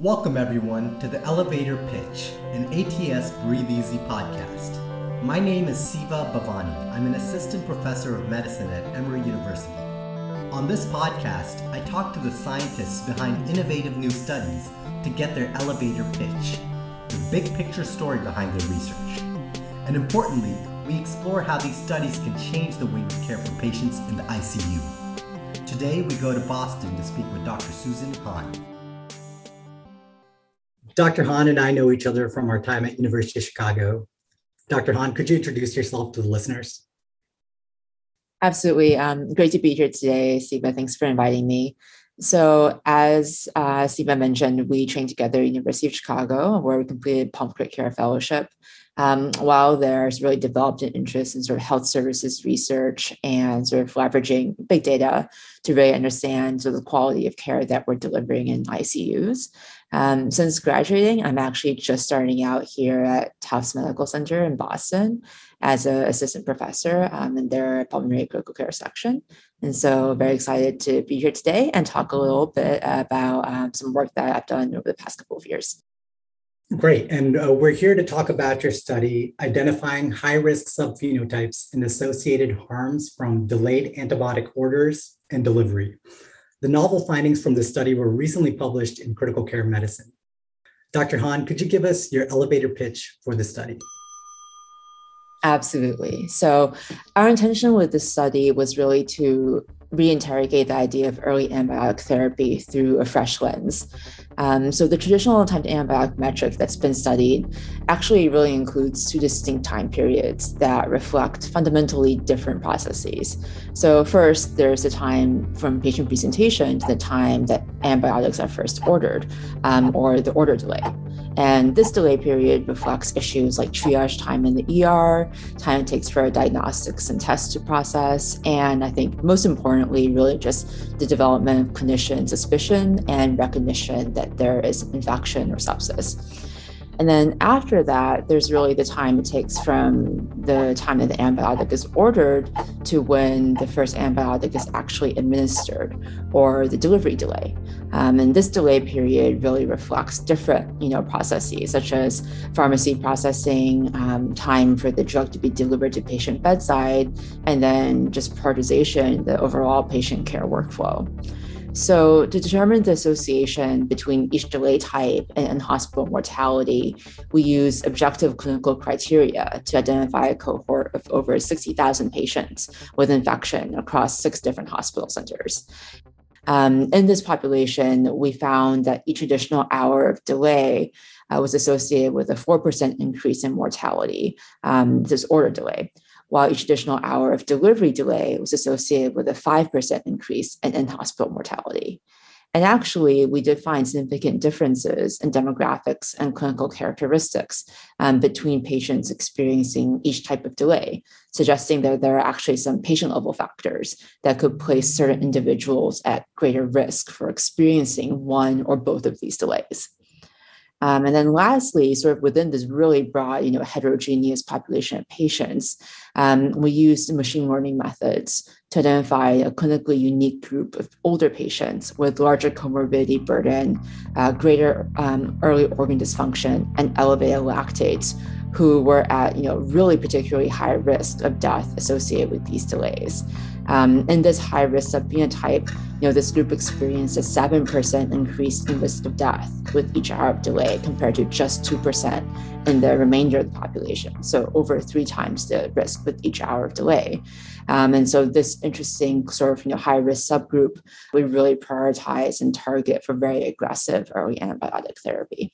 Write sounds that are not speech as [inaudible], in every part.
Welcome, everyone, to the Elevator Pitch, an ATS Breathe Easy podcast. My name is Siva Bhavani. I'm an assistant professor of medicine at Emory University. On this podcast, I talk to the scientists behind innovative new studies to get their elevator pitch, the big picture story behind their research. And importantly, we explore how these studies can change the way we care for patients in the ICU. Today, we go to Boston to speak with Dr. Susan Hahn. Dr. Hahn and I know each other from our time at University of Chicago. Dr. Hahn, could you introduce yourself to the listeners? Absolutely. Um, great to be here today, Siva. Thanks for inviting me. So, as uh, mentioned, we trained together at University of Chicago, where we completed pulmonary care fellowship. Um, while there's really developed an interest in sort of health services research and sort of leveraging big data to really understand sort of the quality of care that we're delivering in ICUs. Um, since graduating, I'm actually just starting out here at Tufts Medical Center in Boston as an assistant professor um, in their pulmonary critical care section. And so, very excited to be here today and talk a little bit about um, some work that I've done over the past couple of years. Great. And uh, we're here to talk about your study identifying high risk subphenotypes and associated harms from delayed antibiotic orders and delivery. The novel findings from this study were recently published in Critical Care Medicine. Dr. Hahn, could you give us your elevator pitch for the study? Absolutely. So, our intention with this study was really to reinterrogate the idea of early antibiotic therapy through a fresh lens. Um, so the traditional time to antibiotic metric that's been studied actually really includes two distinct time periods that reflect fundamentally different processes. So first, there's the time from patient presentation to the time that antibiotics are first ordered, um, or the order delay. And this delay period reflects issues like triage time in the ER, time it takes for diagnostics and tests to process, and I think most importantly, really just the development of clinician suspicion and recognition that there is infection or sepsis. And then after that, there's really the time it takes from the time that the antibiotic is ordered to when the first antibiotic is actually administered or the delivery delay. Um, and this delay period really reflects different, you know, processes such as pharmacy processing, um, time for the drug to be delivered to patient bedside, and then just prioritization, the overall patient care workflow. So, to determine the association between each delay type and hospital mortality, we use objective clinical criteria to identify a cohort of over 60,000 patients with infection across six different hospital centers. Um, in this population, we found that each additional hour of delay uh, was associated with a 4% increase in mortality, um, this order delay while each additional hour of delivery delay was associated with a 5% increase in in hospital mortality. And actually, we did find significant differences in demographics and clinical characteristics um, between patients experiencing each type of delay, suggesting that there are actually some patient level factors that could place certain individuals at greater risk for experiencing one or both of these delays. Um, and then lastly, sort of within this really broad, you know, heterogeneous population of patients, um, we used machine learning methods to identify a clinically unique group of older patients with larger comorbidity burden, uh, greater um, early organ dysfunction, and elevated lactates who were at you know really particularly high risk of death associated with these delays. Um, in this high risk subphenotype, you know this group experienced a seven percent increase in risk of death with each hour of delay compared to just two percent in the remainder of the population. So over three times the risk with each hour of delay. Um, and so this interesting sort of you know high risk subgroup we really prioritize and target for very aggressive early antibiotic therapy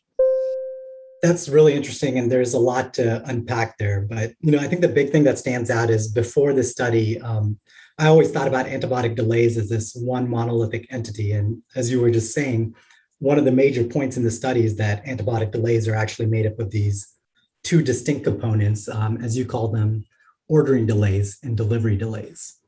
that's really interesting and there's a lot to unpack there but you know i think the big thing that stands out is before the study um, i always thought about antibiotic delays as this one monolithic entity and as you were just saying one of the major points in the study is that antibiotic delays are actually made up of these two distinct components um, as you call them ordering delays and delivery delays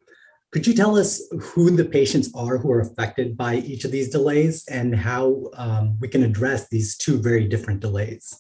could you tell us who the patients are who are affected by each of these delays and how um, we can address these two very different delays?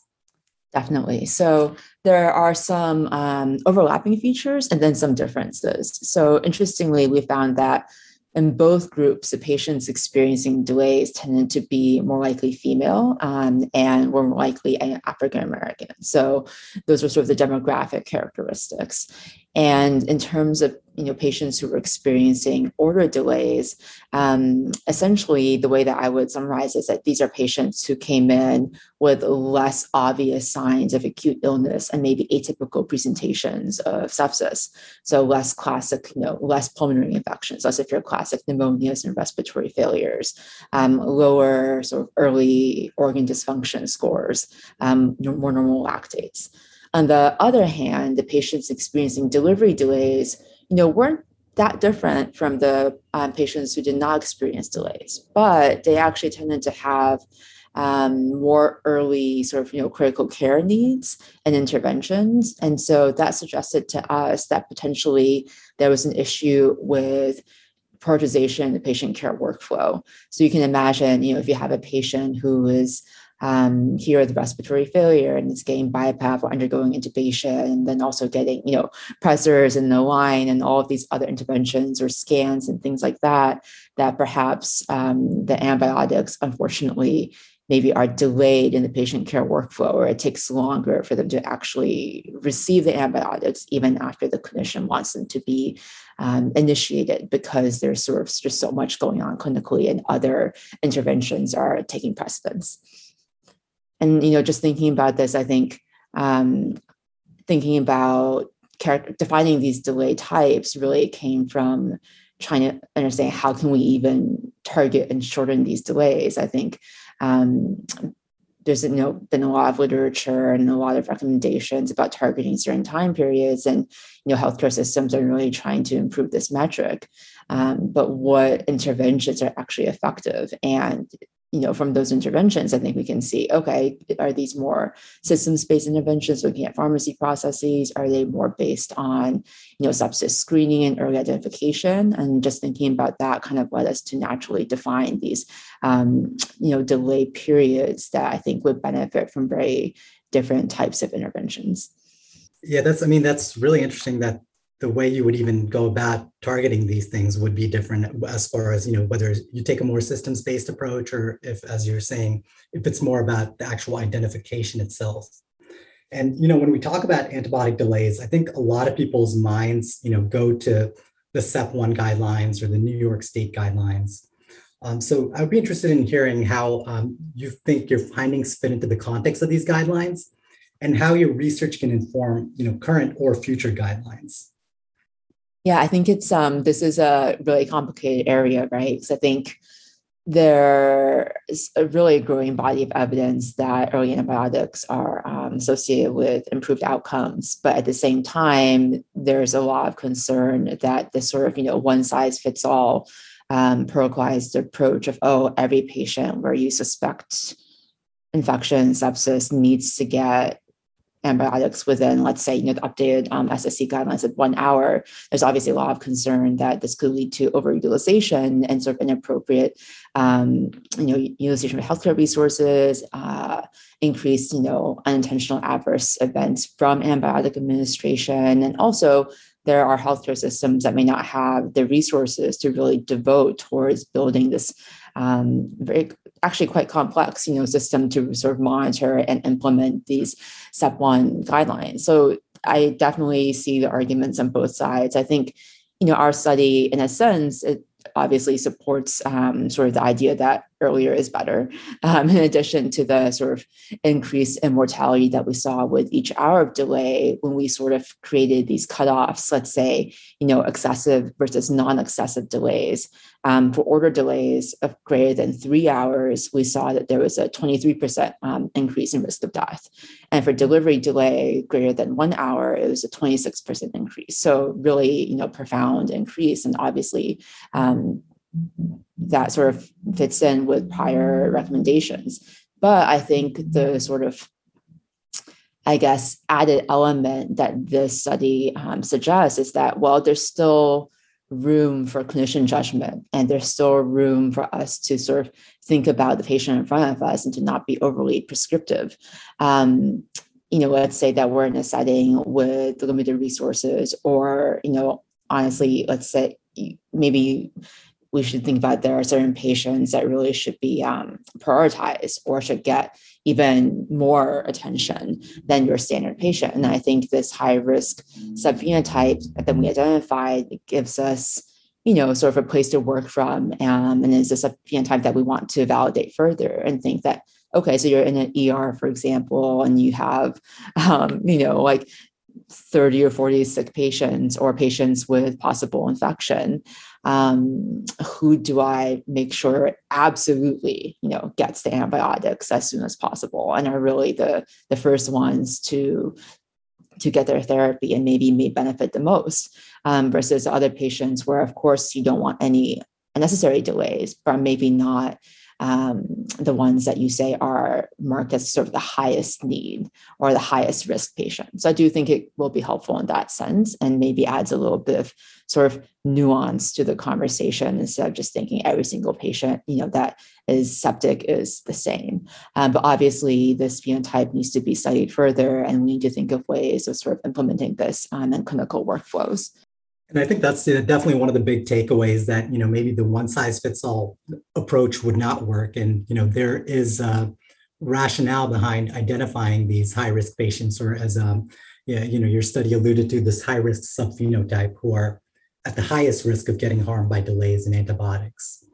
Definitely. So there are some um, overlapping features and then some differences. So interestingly, we found that in both groups, the patients experiencing delays tended to be more likely female um, and were more likely African American. So those were sort of the demographic characteristics. And in terms of you know patients who were experiencing order delays, um, essentially the way that I would summarize is that these are patients who came in with less obvious signs of acute illness and maybe atypical presentations of sepsis. So less classic, you know, less pulmonary infections, less severe classic pneumonias and respiratory failures, um, lower sort of early organ dysfunction scores, um, more normal lactates. On the other hand, the patients experiencing delivery delays, you know, weren't that different from the um, patients who did not experience delays, but they actually tended to have um, more early sort of you know critical care needs and interventions, and so that suggested to us that potentially there was an issue with prioritization in the patient care workflow. So you can imagine, you know, if you have a patient who is um, here with respiratory failure and it's getting BiPAP or undergoing intubation, and then also getting, you know, pressors and the line and all of these other interventions or scans and things like that, that perhaps um, the antibiotics, unfortunately, maybe are delayed in the patient care workflow or it takes longer for them to actually receive the antibiotics even after the clinician wants them to be um, initiated because there's sort of just so much going on clinically and other interventions are taking precedence and you know just thinking about this i think um, thinking about defining these delay types really came from trying to understand how can we even target and shorten these delays. I think um, there's you know been a lot of literature and a lot of recommendations about targeting certain time periods and you know healthcare systems are really trying to improve this metric. Um, but what interventions are actually effective and you know, from those interventions, I think we can see, okay, are these more systems-based interventions looking at pharmacy processes? Are they more based on, you know, sepsis screening and early identification? And just thinking about that kind of led us to naturally define these, um, you know, delay periods that I think would benefit from very different types of interventions. Yeah, that's, I mean, that's really interesting that the way you would even go about targeting these things would be different as far as you know whether you take a more systems based approach or if as you're saying if it's more about the actual identification itself. And you know when we talk about antibiotic delays i think a lot of people's minds you know go to the SEP-1 guidelines or the new york state guidelines. Um, so i would be interested in hearing how um, you think your findings fit into the context of these guidelines and how your research can inform you know current or future guidelines yeah, I think it's um this is a really complicated area, right? Because I think there is a really growing body of evidence that early antibiotics are um, associated with improved outcomes, but at the same time, there's a lot of concern that this sort of you know one size fits all um, protocolized approach of oh every patient where you suspect infection sepsis needs to get antibiotics within, let's say, you know, the updated um, SSC guidelines at one hour, there's obviously a lot of concern that this could lead to overutilization and sort of inappropriate, um, you know, utilization of healthcare resources, uh, increased, you know, unintentional adverse events from antibiotic administration, and also there are healthcare systems that may not have the resources to really devote towards building this um, very actually quite complex, you know, system to sort of monitor and implement these SEP-1 guidelines. So I definitely see the arguments on both sides. I think, you know, our study, in a sense, it obviously supports um, sort of the idea that earlier is better, um, in addition to the sort of increase in mortality that we saw with each hour of delay when we sort of created these cutoffs, let's say, you know, excessive versus non-excessive delays. Um, for order delays of greater than three hours, we saw that there was a 23% um, increase in risk of death. And for delivery delay greater than one hour, it was a 26% increase. So really, you know, profound increase. And obviously, um, that sort of fits in with prior recommendations. But I think the sort of I guess, added element that this study um, suggests is that, well, there's still room for clinician judgment and there's still room for us to sort of think about the patient in front of us and to not be overly prescriptive um, you know let's say that we're in a setting with limited resources or you know honestly let's say maybe we should think about there are certain patients that really should be um, prioritized or should get even more attention than your standard patient. And I think this high risk subphenotype that we identified gives us you know, sort of a place to work from, um, and is this a phenotype that we want to validate further and think that okay, so you're in an ER, for example, and you have, um, you know, like 30 or 40 sick patients or patients with possible infection um, who do i make sure absolutely you know gets the antibiotics as soon as possible and are really the the first ones to to get their therapy and maybe may benefit the most um, versus other patients where of course you don't want any unnecessary delays but maybe not um, the ones that you say are marked as sort of the highest need or the highest risk patient. So I do think it will be helpful in that sense and maybe adds a little bit of sort of nuance to the conversation instead of just thinking every single patient, you know, that is septic is the same. Um, but obviously this phenotype needs to be studied further and we need to think of ways of sort of implementing this um, in clinical workflows. And I think that's definitely one of the big takeaways that, you know, maybe the one size fits all approach would not work. And, you know, there is a rationale behind identifying these high risk patients or as, um, yeah, you know, your study alluded to this high risk subphenotype who are at the highest risk of getting harmed by delays in antibiotics.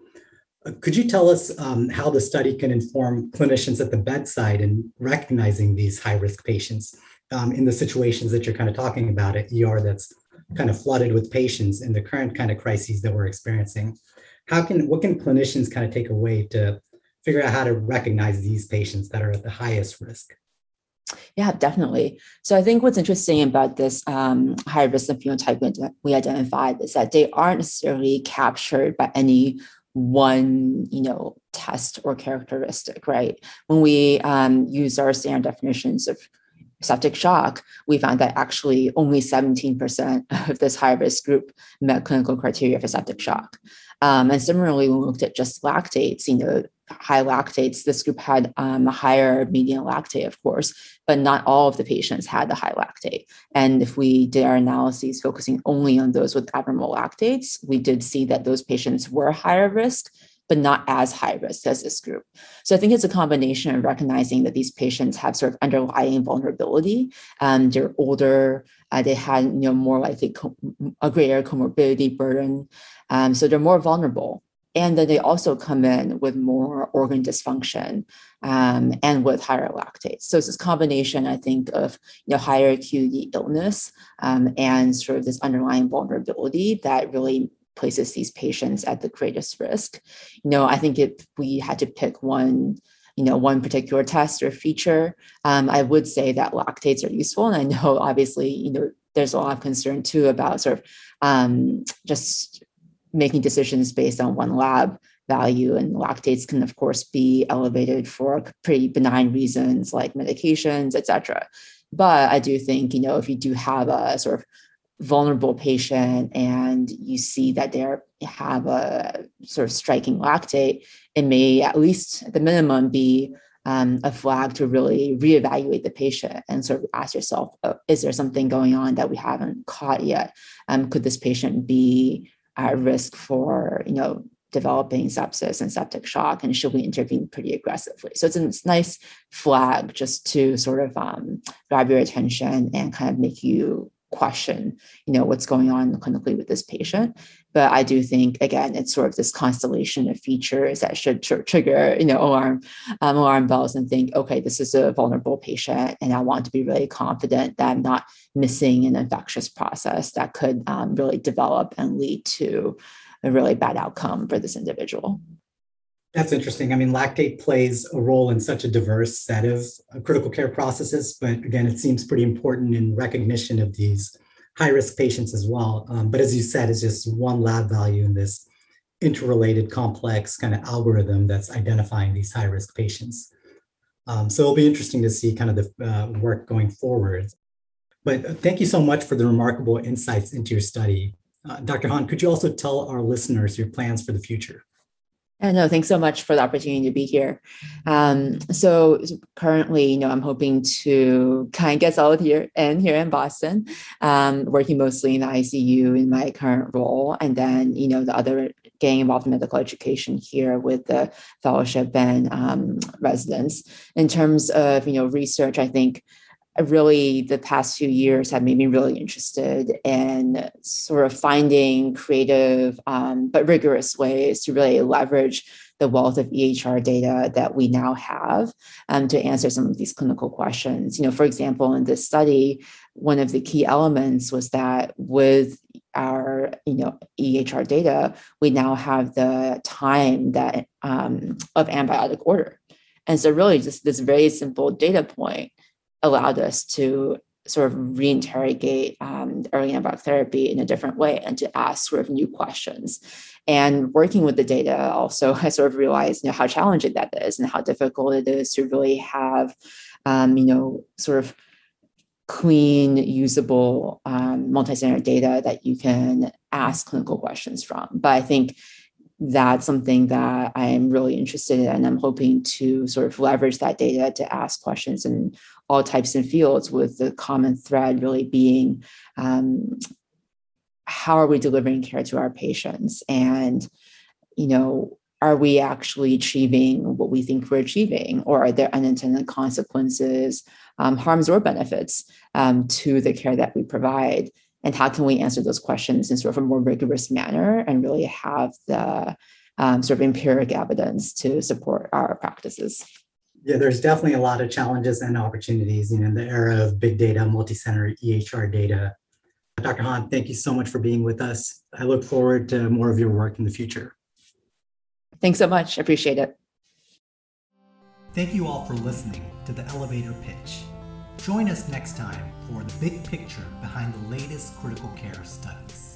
Uh, could you tell us um, how the study can inform clinicians at the bedside in recognizing these high risk patients um, in the situations that you're kind of talking about at ER that's kind of flooded with patients in the current kind of crises that we're experiencing. How can what can clinicians kind of take away to figure out how to recognize these patients that are at the highest risk? Yeah, definitely. So I think what's interesting about this um, high risk phenotype we identified is that they aren't necessarily captured by any one you know test or characteristic right when we um, use our standard definitions of septic shock, we found that actually only 17% [laughs] of this high risk group met clinical criteria for septic shock. Um, and similarly, when we looked at just lactates, you know, high lactates, this group had um, a higher median lactate, of course, but not all of the patients had the high lactate. And if we did our analyses focusing only on those with abnormal lactates, we did see that those patients were higher risk but not as high risk as this group. So I think it's a combination of recognizing that these patients have sort of underlying vulnerability. Um, they're older, uh, they had you know more likely co- a greater comorbidity burden, um, so they're more vulnerable. And then they also come in with more organ dysfunction um, and with higher lactates. So it's this combination, I think, of you know higher acuity illness um, and sort of this underlying vulnerability that really places these patients at the greatest risk. You know, I think if we had to pick one, you know, one particular test or feature, um, I would say that lactates are useful. And I know, [laughs] obviously, you know, there's a lot of concern too about sort of um, just making decisions based on one lab value and lactates can of course be elevated for pretty benign reasons like medications et cetera but i do think you know if you do have a sort of vulnerable patient and you see that they have a sort of striking lactate, it may at least at the minimum be um, a flag to really reevaluate the patient and sort of ask yourself, oh, is there something going on that we haven't caught yet? Um, could this patient be at risk for, you know, developing sepsis and septic shock and should we intervene pretty aggressively so it's a nice flag just to sort of um, grab your attention and kind of make you question you know what's going on clinically with this patient. But i do think again it's sort of this constellation of features that should tr- trigger you know alarm um, alarm bells and think okay this is a vulnerable patient and i want to be really confident that i'm not missing an infectious process that could um, really develop and lead to a really bad outcome for this individual that's interesting. I mean, lactate plays a role in such a diverse set of uh, critical care processes, but again, it seems pretty important in recognition of these high risk patients as well. Um, but as you said, it's just one lab value in this interrelated, complex kind of algorithm that's identifying these high risk patients. Um, so it'll be interesting to see kind of the uh, work going forward. But uh, thank you so much for the remarkable insights into your study. Uh, Dr. Hahn, could you also tell our listeners your plans for the future? Yeah, no, thanks so much for the opportunity to be here. Um, so currently, you know, I'm hoping to kind of get settled here and here in Boston, um, working mostly in the ICU in my current role, and then, you know, the other getting involved in medical education here with the fellowship and um, residence. In terms of you know research, I think really the past few years have made me really interested in sort of finding creative um, but rigorous ways to really leverage the wealth of EHR data that we now have um, to answer some of these clinical questions. You know, for example, in this study, one of the key elements was that with our you know EHR data, we now have the time that um, of antibiotic order, and so really just this very simple data point allowed us to sort of reinterrogate um, early antibiotic therapy in a different way and to ask sort of new questions. And working with the data, also, [laughs] I sort of realized you know how challenging that is and how difficult it is to really have, um, you know, sort of clean, usable, um, multi-center data that you can ask clinical questions from. But I think that's something that I am really interested in. And I'm hoping to sort of leverage that data to ask questions in all types and fields, with the common thread really being um, how are we delivering care to our patients? And, you know, are we actually achieving what we think we're achieving? Or are there unintended consequences, um, harms, or benefits um, to the care that we provide? And how can we answer those questions in sort of a more rigorous manner and really have the um, sort of empiric evidence to support our practices? Yeah there's definitely a lot of challenges and opportunities you know, in the era of big data multi-center ehr data. Dr Hahn thank you so much for being with us. I look forward to more of your work in the future. Thanks so much. Appreciate it. Thank you all for listening to the elevator pitch. Join us next time for the big picture behind the latest critical care studies.